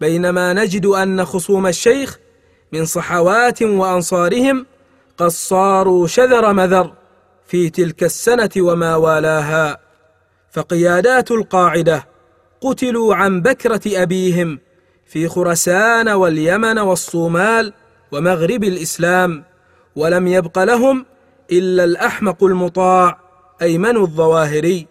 بينما نجد أن خصوم الشيخ من صحوات وأنصارهم قد صاروا شذر مذر في تلك السنة وما والاها فقيادات القاعدة قتلوا عن بكرة أبيهم في خرسان واليمن والصومال ومغرب الإسلام ولم يبق لهم إلا الأحمق المطاع أيمن الظواهري.